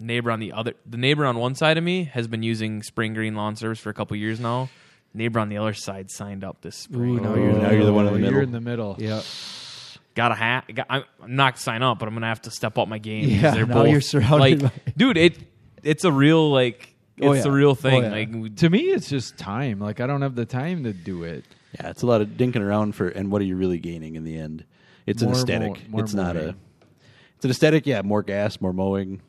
neighbor on the other the neighbor on one side of me has been using spring green lawn service for a couple years now. Neighbor on the other side signed up this spring. Ooh, now you're- now you're the one in the Oh, middle. You're in the middle. yeah. gotta have. I'm I'm not to sign up, but I'm gonna have to step up my game. Yeah, they're now both, you're surrounded Like, by- dude, it it's a real like oh, it's Oh, a real thing. Oh, yeah. Like we- To me, it's just time. Like I don't have the time to do it. Yeah, it's a lot of dinking around for, and what are you really gaining in the end? It's an aesthetic. mow- more it's not a. It's an aesthetic. Yeah, more gas, more mowing.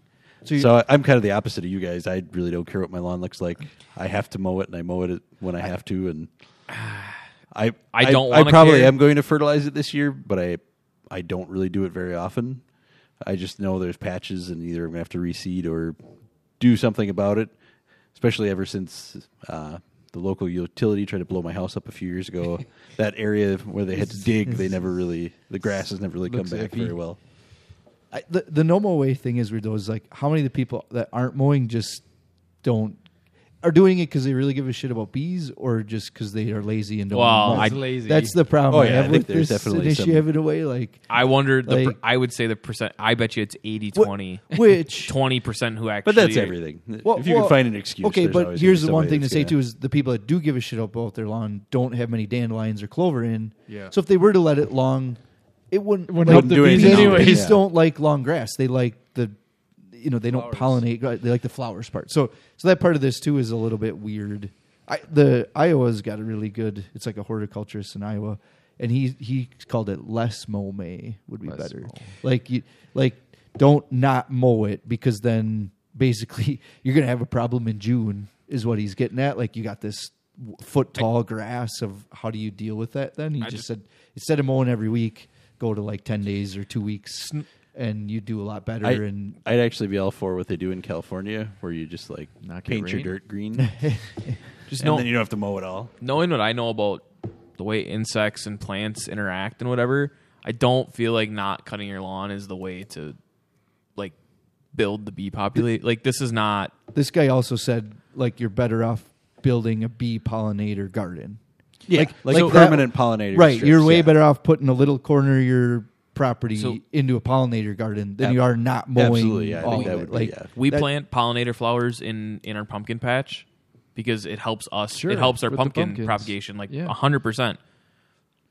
So So, you- I, I'm kind of the opposite of you guys. I really don't care what my lawn looks like. I have to mow it, and I mow it when I have to. And I, I don't I, wanna probably care. am going to fertilize it this year, but I, I don't really do it very often. I just know there's patches, and either I'm gonna have to reseed or do something about it. Especially ever since uh, the local utility tried to blow my house up a few years ago. that area where they had to dig, they never really the grass has never really come back iffy. very well. I, the the no mow May thing is weird though. Is like how many of the people that aren't mowing just don't are doing it because they really give a shit about bees, or just because they are lazy and don't. Well, wanna mow? I- It's lazy. that's the problem. Oh, I yeah, I have think with there's this definitely some- initiative in a way. Like I wonder the. Like- per, I would say the percent. I bet you it's 80 20 which Twenty percent who actually. But that's everything. Well, if you well, can find an excuse, Okay, but here's the one thing to say gonna- too is the people that do give a shit about their lawn don't have many dandelions or clover in. Yeah. So if they were to let it long, it wouldn't. Wouldn't like, help the do bees anything bees, else. Yeah. don't like long grass. They like the, you know, they don't pollinate. They like the flowers part. So so that part of this too is a little bit weird. I, the Iowa's got a really good. It's like a horticulturist in Iowa, and he he called it less mow may would be Less better. mow. Like you like don't not mow it because then basically you're gonna have a problem in June is what he's getting at. Like you got this foot tall grass of how do you deal with that? Then he I just, just- said instead of mowing every week, go to like ten days or two weeks, and you do a lot better. I, and I'd actually be all for what they do in California, where you just like Knock it paint your rain? dirt green, Just and know, then you don't have to mow it all. knowing what I know about the way insects and plants interact and whatever, I don't feel like not cutting your lawn is the way to like build the bee population. Like this is not. this guy also said like you're better off building a bee pollinator garden. Yeah, Like- like, like that- permanent pollinator. Right, strips, you're way yeah. better off putting a little corner of your property So- into a pollinator garden than Ab- you are not mowing. Absolutely, yeah, I all think that would it. be, like yeah. We that- plant pollinator flowers in in our pumpkin patch because it helps us. Sure, it helps our pumpkin propagation like Yeah. hundred percent.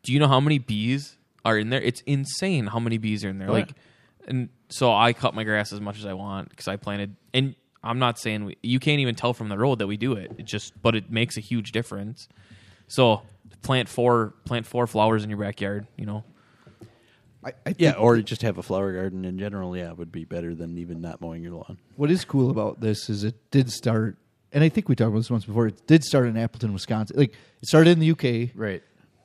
Do you know how many bees are in there? It's insane how many bees are in there. Oh, like, and so I cut my grass as much as I want because I planted. And I'm not saying we, you can't even tell from the road that we do it. It just, but it makes a huge difference. So plant four plant four flowers in your backyard. You know, I, I think Yeah, or just have a flower garden in general. Yeah, would be better than even not mowing your lawn. what is cool about this is it did start, and I think we talked about this once before. It did start in Appleton, Wisconsin. Like it started in the UK, Right.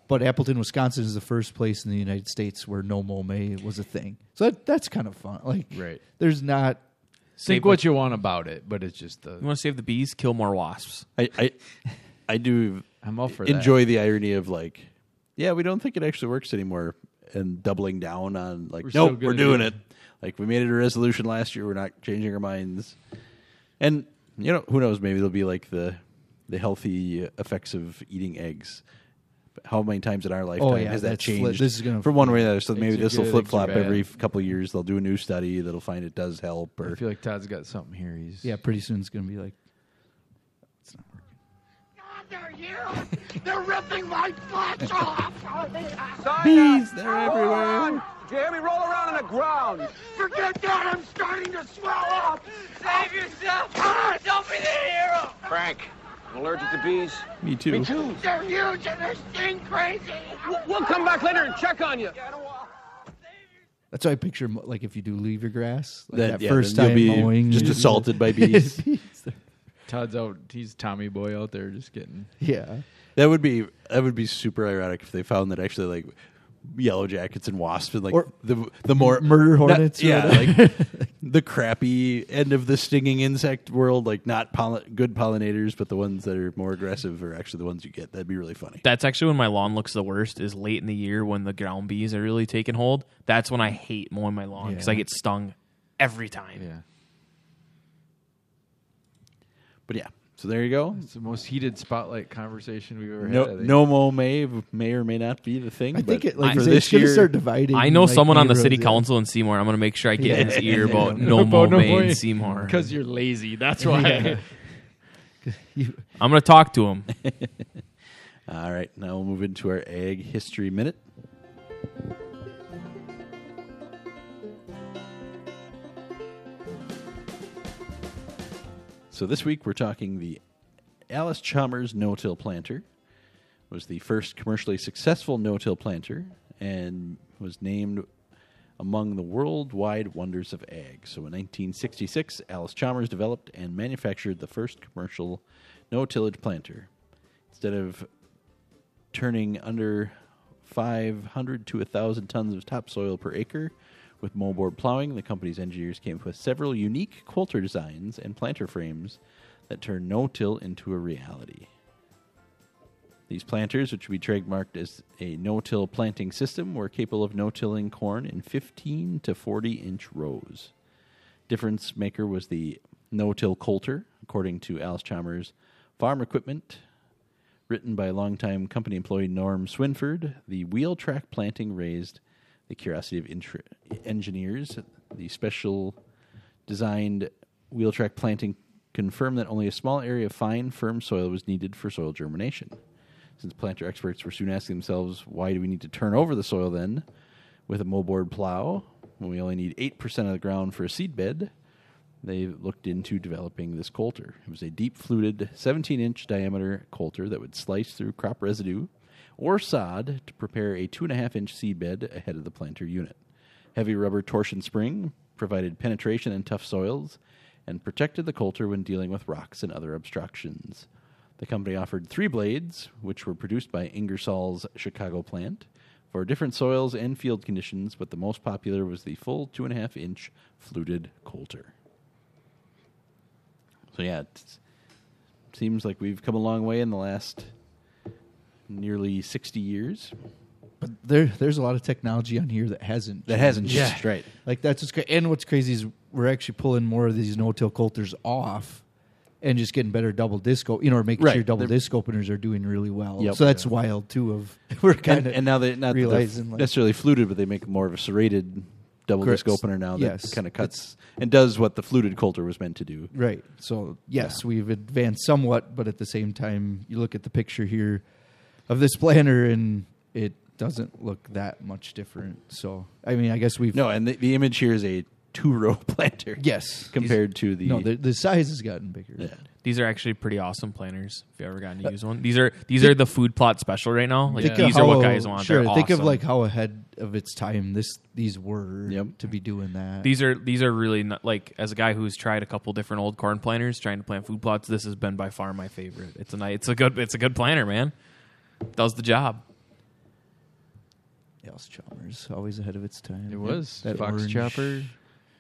but Appleton, Wisconsin is the first place in the United States where no mow May was a thing. So that, that's kind of fun. Like, Right. there's not. Save Think what you want about it, but it's just the. you want to save the bees, kill more wasps. I, I, I do I'm all for that. enjoy the irony of like, yeah, we don't think it actually works anymore, and doubling down on like, We're still nope, we're gonna doing it. it. Like we made it a resolution last year. We're not changing our minds, and you know who knows? Maybe there'll be like the the healthy effects of eating eggs. How many times in our oh, lifetime Oh, yeah, has that that's flip- changed? this is gonna- from one way or the other. So Eggs maybe are this will good, flip eggs are flop bad. every couple of years. They'll do a new study that'll find it does help. I Or feel like Todd's got something here. He's Yeah, pretty soon it's going to be like. God, they're you! They're ripping my flesh off! bees, they're everywhere. Jamie, roll around on the ground. Forget that! I'm starting to swell up! Save yourself! Don't be the hero! Frank, I'm allergic to bees. Me too. Me too. They're huge and they're sting crazy! We'll, we'll come back later and check on you. That's why I picture like if you do leave your grass, like That- that yeah, first time you'll be mowing, just you- assaulted by bees. Todd's out. He's Tommy Boy out there, just getting. yeah, That would be that would be super ironic if they found that actually like yellow jackets and wasps and like Or the the more murder hornets or yeah, whatever. like the crappy end of the stinging insect world, like not pollen, good pollinators, but the ones that are more aggressive are actually the ones you get. That'd be really funny. That's actually when my lawn looks the worst. Is late in the year when the ground bees are really taking hold. That's when I hate mowing my lawn because I get stung every time. Yeah. But yeah, so there you go. It's the most heated spotlight conversation we've ever No, had. I think. no mow May may or may not be the thing. I think it like for you this it's going to year, start dividing. I know like, someone on the city yeah. council in Seymour. I'm going to make sure I get in his ear about no About mo no May more- in Seymour. Because you're lazy. That's why. You- I'm going to talk to him. All right, now we'll move into our ag history minute. So this week we're talking the Allis-Chalmers no-till planter. Was the first commercially successful no-till planter and was named among the worldwide wonders of ag. So in 1966, Allis-Chalmers developed and manufactured the first commercial no-tillage planter. Instead of turning under 500 to 1,000 tons of topsoil per acre with moldboard plowing, the company's engineers came up with several unique coulter designs and planter frames that turn no-till into a reality. These planters, which would be trademarked as a no-till planting system, were capable of no-tilling corn in 15 to 40 inch rows. Difference maker was the no-till coulter, according to Allis-Chalmers Farm Equipment. Written by longtime company employee Norm Swinford, the wheel track planting raised the curiosity of intra- engineers. The special designed wheel track planting confirmed that only a small area of fine, firm soil was needed for soil germination. Since planter experts were soon asking themselves, why do we need to turn over the soil then with a moldboard plow when we only need 8% of the ground for a seed bed? They looked into developing this coulter. It was a deep fluted 17 inch diameter coulter that would slice through crop residue or sod to prepare a 2.5 inch seed bed ahead of the planter unit. Heavy rubber torsion spring provided penetration in tough soils and protected the coulter when dealing with rocks and other obstructions. The company offered three blades, which were produced by Ingersoll's Chicago plant, for different soils and field conditions, but the most popular was the full two and a half inch fluted coulter. So yeah, it seems like we've come a long way in the last nearly sixty years. But there, there's a lot of technology on here that hasn't. That hasn't changed. changed, right? Like that's what's great. And what's crazy is we're actually pulling more of these no-till coulters off, and just getting better double disc. o- You know, or making Right. sure double They're- disc openers are doing really well. Yep. So that's wild too. Of we're kind And, of and now they not realizing, realizing like- necessarily fluted, but they make more of a serrated double disc opener now that Yes. kind of cuts and does what the fluted coulter was meant to do. Right. So yes, we've advanced somewhat, but at the same time, you look at the picture here of this planner, and it doesn't look that much different. So I mean, I guess we've No, and the, the image here is a two row planter. yes compared to the no the, the size has gotten bigger. Yeah. These are actually pretty awesome planners. If you ever gotten to uh, use one, these are these are the food plot special right now. Like Think of these are what guys want. Sure, They're think of like how ahead of its time this these were Yep. to be doing that. These are these are really not, like as a guy who's tried a couple different old corn planters trying to plant food plots. This has been by far my favorite. It's a nice, it's a good it's a good planter, man. Does the job. Allis-Chalmers always ahead of its time. It was That Fox orange- Chopper.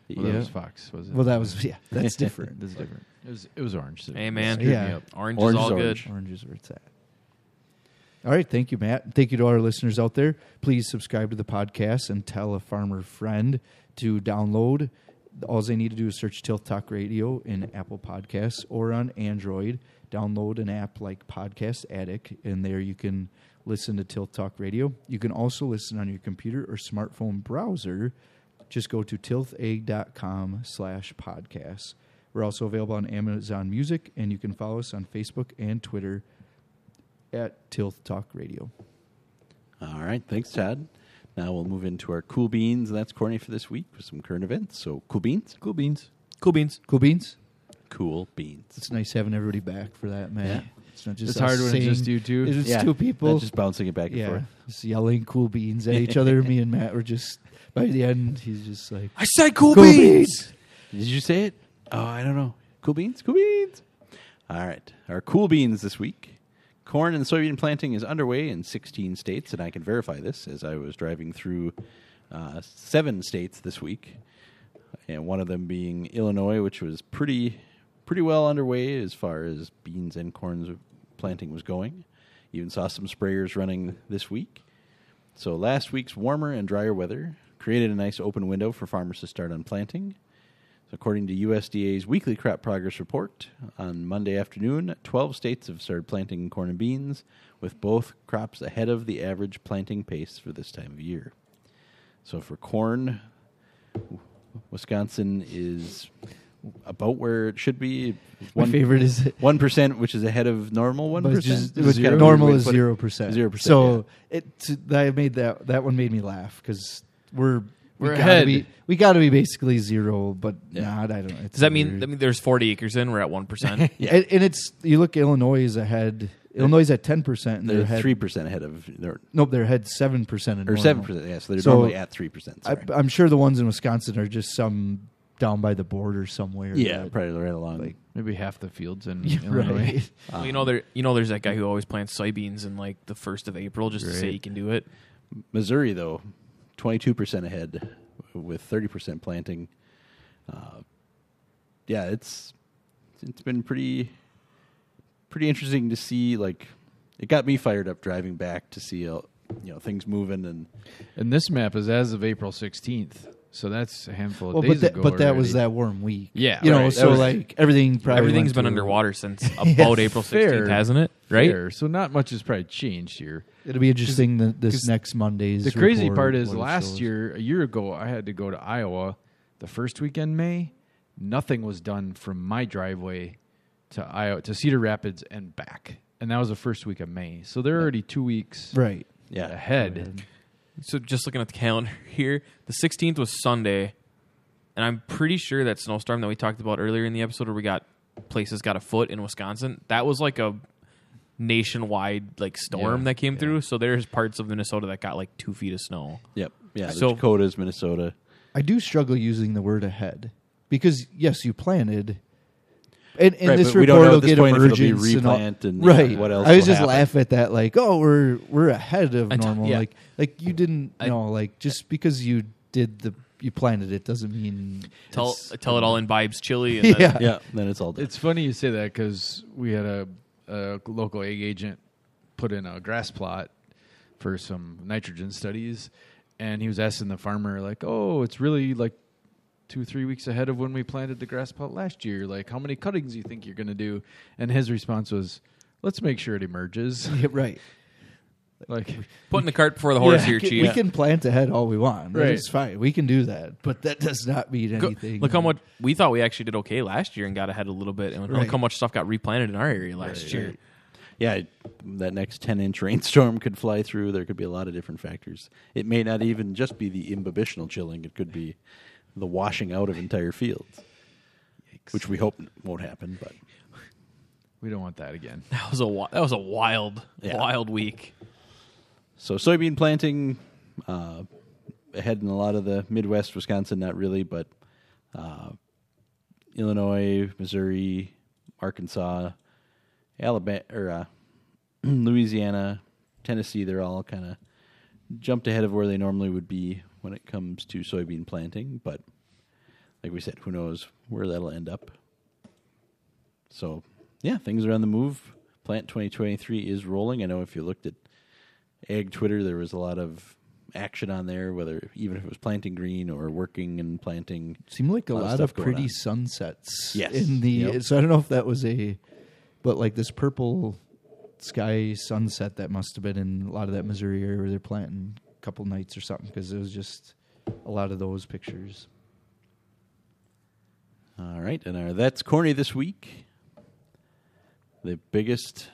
Well, Yeah. that was Fox. Was it? Well, that was yeah. That's different. That's different. It was. It was orange. so Hey it man, screwed me Yeah. up. orange, Orange is is all orange. good. Orange is where it's at. All right, thank you, Matt. Thank you to our listeners out there. Please subscribe to the podcast and tell a farmer friend to download. All they need to do is search Tilth Talk Radio in Apple Podcasts or on Android. Download an app like Podcast Addict, and there you can listen to Tilth Talk Radio. You can also listen on your computer or smartphone browser. Just go to tilthag.com slash podcasts. We're also available on Amazon Music, and you can follow us on Facebook and Twitter at Tilth Talk Radio. All right, thanks, Todd. Now we'll move into our cool beans, and that's Corny for this week with some current events. So, cool beans, Cool beans. Cool beans. Cool beans. Cool beans. It's nice having everybody back for that, man. Yeah. It's not just It's hard us when it's saying- just you two. It's Yeah, two people. not just bouncing it back and yeah, forth. just yelling cool beans at each other. Me and Matt were just by the end. He's just like I said cool, Cool beans. Did you say it? Oh, I don't know. Cool beans, cool beans. All right, our cool beans this week. Corn and soybean planting is underway in 16 states, and I can verify this as I was driving through uh, seven states this week, and one of them being Illinois, which was pretty pretty well underway as far as beans and corns planting was going. Even saw some sprayers running this week. So last week's warmer and drier weather created a nice open window for farmers to start on planting. So according to USDA's weekly crop progress report, on Monday afternoon, 12 states have started planting corn and beans, with both crops ahead of the average planting pace for this time of year. So for corn, Wisconsin is about where it should be. my favorite is one percent, which is ahead of normal one but it's percent. just- it was normal is zero percent. Zero percent. So it I made that that one made me laugh because we're We're we ahead. Gotta be, we got to be basically zero, but Yeah. not. I don't. It's Does that mean. I mean there's 40 acres in? We're at 1%. Yeah. And, and it's you look. Illinois is ahead. Illinois is at ten percent, and they're, They're three percent ahead of they're Nope, they're ahead seven percent or seven percent. Yeah, so they're So, normally at three percent. I'm sure the ones in Wisconsin are just some down by the border somewhere. Yeah, that- probably right along. like- Maybe half the fields in Yeah, Illinois. right. Well, you know there you know there's that guy who always plants soybeans in like the first of April just to say Right. he can do it. Missouri though, twenty two percent ahead with thirty percent planting. Uh, yeah, it's it's been pretty pretty interesting to see. Like, it got me fired up driving back to see uh, you know things moving and And this map is as of April 16th. So that's a handful of Well, days but that, ago. but that was that warm week. Yeah, you know, right. so was- like everything probably Everything's went been to- underwater since about April 16th, hasn't it? Right? Fair. So not much has probably changed here. It'll be interesting the, this 'cause next Monday's. The crazy part is last shows. year, a year ago, I had to go to Iowa the first weekend May. Nothing was done from my driveway to Iowa to Cedar Rapids and back, and that was the first week of May. So they're already two weeks right? yeah, ahead. So just looking at the calendar here, the 16th was Sunday, and I'm pretty sure that snowstorm that we talked about earlier in the episode, where we got places got a foot in Wisconsin, that was like a nationwide like storm Yeah, that came yeah. through. So there's parts of Minnesota that got like two feet of snow. yep, yeah. The So- Dakotas, Minnesota. I do struggle using the word ahead because yes, you planted. And, and Right, this but we don't report know will get point if emergence and all- replant and, yeah, right. what else I was just happen. laugh at that, like, oh, we're we're ahead of I t- normal. yeah. Like, like you didn't I- know, like just because you did the you planted it doesn't mean Tell it's- tell it all imbibes chili. And then- Yeah. Yeah, then it's all done. It's funny you say that because we had a, a local egg agent put in a grass plot for some nitrogen studies, and he was asking the farmer like, "Oh, it's really like two, three weeks ahead of when we planted the grass plot last year. Like, how many cuttings do you think you're going to do?" And his response was, "Let's make sure it emerges." Yeah, right. like, putting the cart before the horse Yeah, here, can- chief. We can plant ahead all we want. That Right. is fine. We can do that, but that does not mean Go- anything. look how much we thought we actually did okay last year and got ahead a little bit, and look Right. how much stuff got replanted in our area last year. yeah, that next 10 inch rainstorm could fly through. There could be a lot of different factors. It may not even just be the imbibitional chilling, it could be the washing out of entire fields, which we hope won't happen. But we don't want that again. That was a wi- that was a wild Yeah. wild week. so, soybean planting uh, ahead in a lot of the Midwest, Wisconsin, not really, but uh, Illinois, Missouri, Arkansas, Alabama, or uh, Louisiana, Tennessee, they're all kind of jumped ahead of where they normally would be when it comes to soybean planting. But like we said, who knows where that'll end up. So, yeah, things are on the move. Plant 2023 is rolling. I know if you looked at Ag Twitter, there was a lot of action on there, whether even if it was planting green or working and planting. seemed like a lot of lot stuff of pretty on. sunsets. Yes. In the Yep. so I don't know if that was a, but like this purple sky sunset that must have been in a lot of that Missouri area where they're planting a couple nights or something because it was just a lot of those pictures. All right, and our that's corny this week. The biggest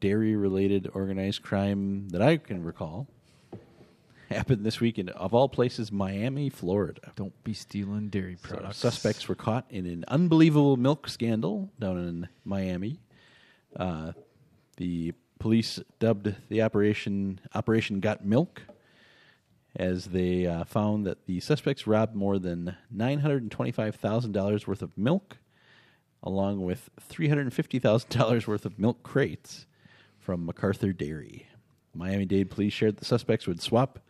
dairy-related organized crime that I can recall happened this week in, of all places, Miami, Florida. Don't be stealing dairy So products. suspects were caught in an unbelievable milk scandal down in Miami. Uh, the police dubbed the operation Operation Got Milk, as they uh, found that the suspects robbed more than nine hundred and twenty-five thousand dollars worth of milk, along with three hundred and fifty thousand dollars worth of milk crates from McArthur Dairy. Miami-Dade police shared the suspects would swap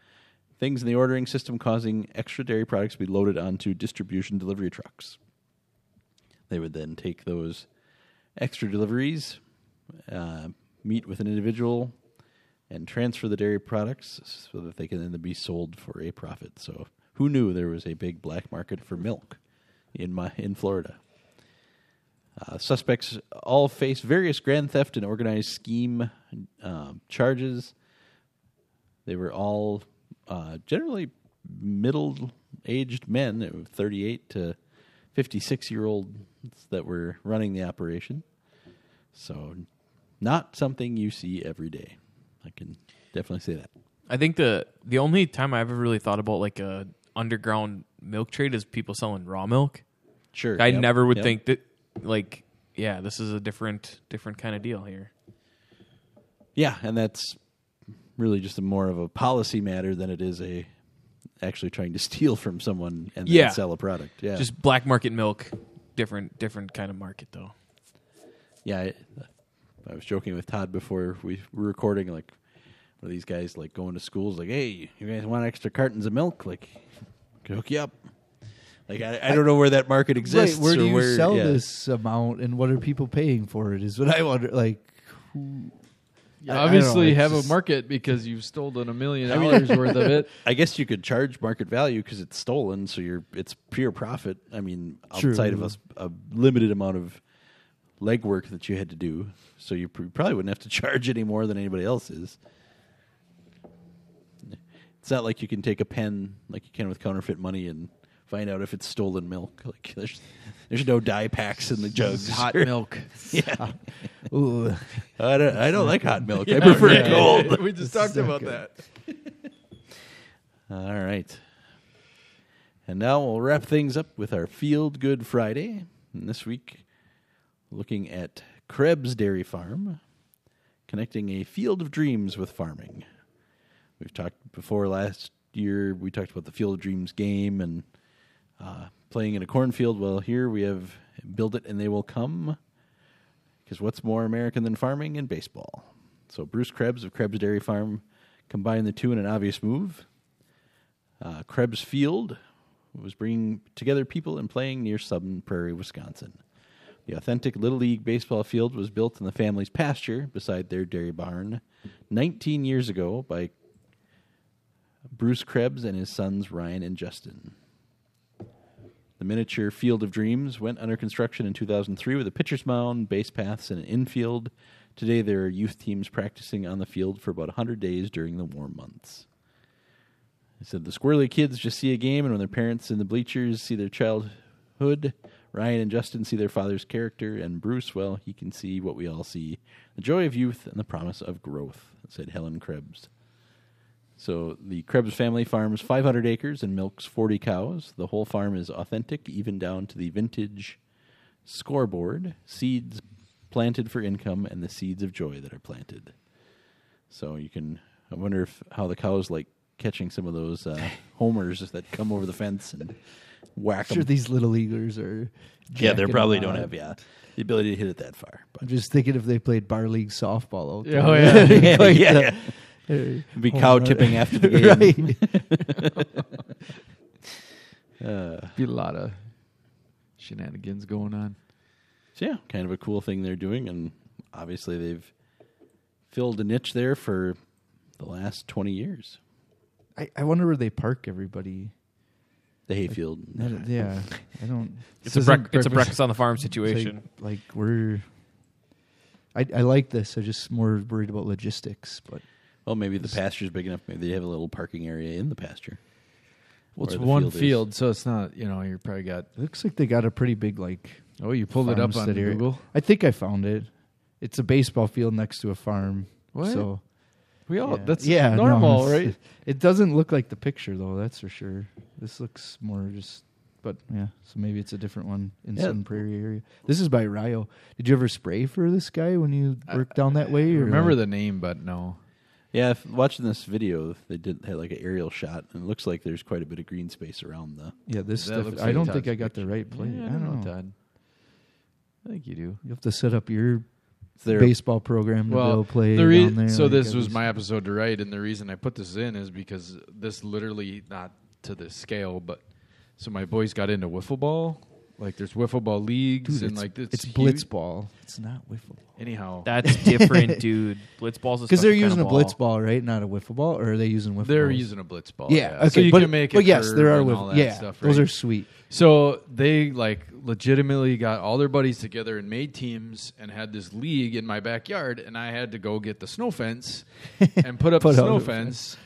things in the ordering system, causing extra dairy products to be loaded onto distribution delivery trucks. They would then take those extra deliveries, uh, meet with an individual, and transfer the dairy products so that they can then be sold for a profit. So, who knew there was a big black market for milk in my in Florida? Uh, suspects all face various grand theft and organized scheme um, charges. They were all uh, generally middle aged men, uh, 38 to 56 year olds that were running the operation. So, not something you see every day. I can definitely say that. I think the the only time I ever really thought about like a underground milk trade is people selling raw milk. Sure. I yep, never would yep. think that like yeah, this is a different different kind of deal here. Yeah, and that's really just a more of a policy matter than it is a actually trying to steal from someone and then Yeah. sell a product. Yeah. Just black market milk, different different kind of market though. yeah. I, I was joking with Todd before we were recording. Like, one of these guys like going to schools, like, "Hey, you guys want extra cartons of milk? Like, can hook you up." Like, I, I don't know where that market exists. right, where or do you where, sell yeah. this amount, and what are people paying for it? Is what I wonder. Like, who, I- I know, obviously it's have just- a market because you've stolen a million dollars worth of it. I guess you could charge market value because it's stolen, so you're it's pure profit. I mean, True. outside of a, limited amount of legwork that you had to do, so you pr- probably wouldn't have to charge any more than anybody else is. It's not like you can take a pen like you can with counterfeit money and find out if it's stolen milk. Like there's there's no dye packs in the jugs. Hot milk. yeah, Ooh. I don't, I don't like hot milk. I prefer it cold. we just talked about that. All right. And now we'll wrap things up with our Field Good Friday. And this week, looking at Krebs Dairy Farm, connecting a field of dreams with farming. We've talked before last year, we talked about the Field of Dreams game and uh, playing in a cornfield. Well, here we have Build It and They Will Come. Because what's more American than farming and baseball? So Bruce Krebs of Krebs Dairy Farm combined the two in an obvious move. Uh, Krebs Field was bringing together people and playing near Sun Prairie, Wisconsin. The authentic Little League baseball field was built in the family's pasture beside their dairy barn 19 years ago by Bruce Krebs and his sons Ryan and Justin. The miniature Field of Dreams went under construction in 2003 with a pitcher's mound, base paths, and an infield. Today, there are youth teams practicing on the field for about 100 days during the warm months. He said the squirrely kids just see a game, and when their parents in the bleachers see their childhood, Ryan and Justin see their father's character, and Bruce, well, he can see what we all see the joy of youth and the promise of growth, said Helen Krebs. So the Krebs family farms 500 acres and milks 40 cows. The whole farm is authentic, even down to the vintage scoreboard, seeds planted for income, and the seeds of joy that are planted. So you can. I wonder if how the cows like catching some of those uh, homers that come over the fence and whack sure these little leaguers are. yeah, they jacking probably them don't out. have yeah the ability to hit it that far. I'm But just thinking if they played bar league softball out Yeah, there. oh, yeah. Like yeah, yeah. uh, It'd be cow tipping after the game. Uh, Be a lot of shenanigans going on. So yeah, kind of a cool thing they're doing, and obviously they've filled a niche there for the last twenty years. I, I wonder where they park everybody. The hayfield. I don't- yeah, I don't. It's a isn't brec- it's a breakfast on the farm It's like- situation. Like, we're. I I like this. I'm just more worried about logistics, but Well, maybe the pasture's big enough. Maybe they have a little parking area in the pasture. Well, it's Where the one field is. field, so it's not. You know, you probably got. it looks like they got a pretty big like. Oh, you pulled it up on farmstead area. Google. I think I found it. It's a baseball field next to a farm. What? So We all. yeah. That's yeah, no, normal, it's- right? It doesn't look like the picture though. That's for sure. This looks more just. But yeah, so maybe it's a different one in Yeah. Sun Prairie area. This is by Rio. Did you ever spray for this guy when you worked down that way? I remember like- the name, but no. Yeah, if, watching this video, they did had like an aerial shot, and it looks like there's quite a bit of green space around the. Yeah, this stuff. looks I don't Todd's think I got the right plate. Yeah, I don't know. Todd. I think you do. You have to set up your Their baseball program to Well, go play the rea- down there. so like this was my episode to write, and the reason I put this in is because this literally not to this scale, but so my boys got into wiffle ball. Like there's wiffle ball leagues, Dude, and it's, like it's huge. blitzball. It's not wiffle ball. Anyhow, That's different, dude. Blitzball's Because they're using a blitz ball, right? Not a wiffle ball, or are they using wiffle? they're balls? using a blitz ball. Yeah, so okay, you but, can make it. but yes, there are curve wiffle. Yeah, stuff, those are sweet. So they like legitimately got all their buddies together and made teams and had this league in my backyard, and I had to go get the snow fence and put up Put the snow a fence.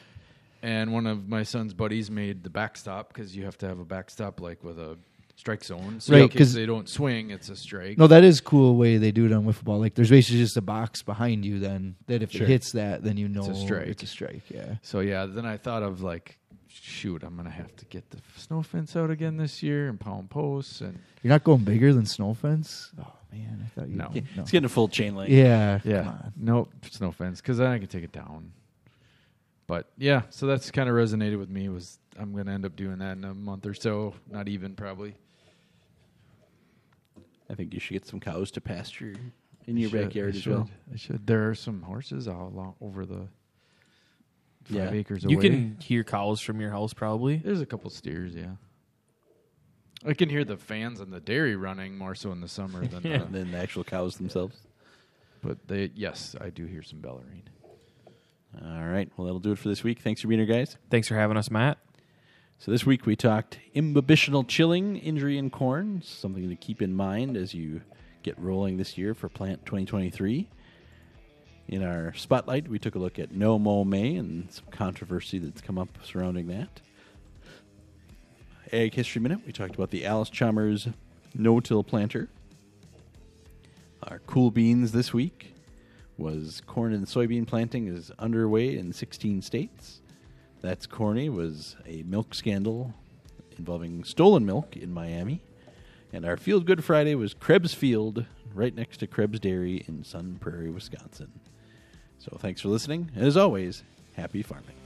And one of my son's buddies made the backstop because you have to have a backstop like with a strike zone, so Right, because they don't swing, it's a strike. No, that is cool way they do it on wiffle ball. Like there's basically just a box behind you. Then that if Sure. it hits that, then you know it's a strike. It's a strike. Yeah. So yeah, then I thought of like shoot, I'm gonna have to get the snow fence out again this year and pound posts and You're not going bigger than snow fence? Oh man, I thought you. No. Yeah, no. It's getting a full chain link. Yeah, come yeah, on. nope, snow fence because then I can take it down. But yeah, so that's kind of resonated with me. Was I'm gonna end up doing that in a month or so, not even probably. I think you should get some cows to pasture in your Should- backyard I as should, well. I should. There are some horses all along over the five Yeah. acres You away. can hear cows from your house probably. There's a couple steers, yeah. I can hear the fans and the dairy running more so in the summer than Yeah. the, than the actual cows themselves. but they yes, I do hear some bellowing. All right. Well, that'll do it for this week. Thanks for being here, guys. Thanks for having us, Matt. So this week we talked imbibitional chilling, injury in corn, something to keep in mind as you get rolling this year for Plant 2023. In our spotlight, we took a look at No Mow May and some controversy that's come up surrounding that. Ag History Minute, we talked about the Allis-Chalmers no-till planter. Our cool beans this week was corn and soybean planting is underway in 16 states. That's Corny was a milk scandal involving stolen milk in Miami. And our Field Good Friday was Krebs Field, right next to Krebs Dairy in Sun Prairie, Wisconsin. So thanks for listening. And as always, happy farming.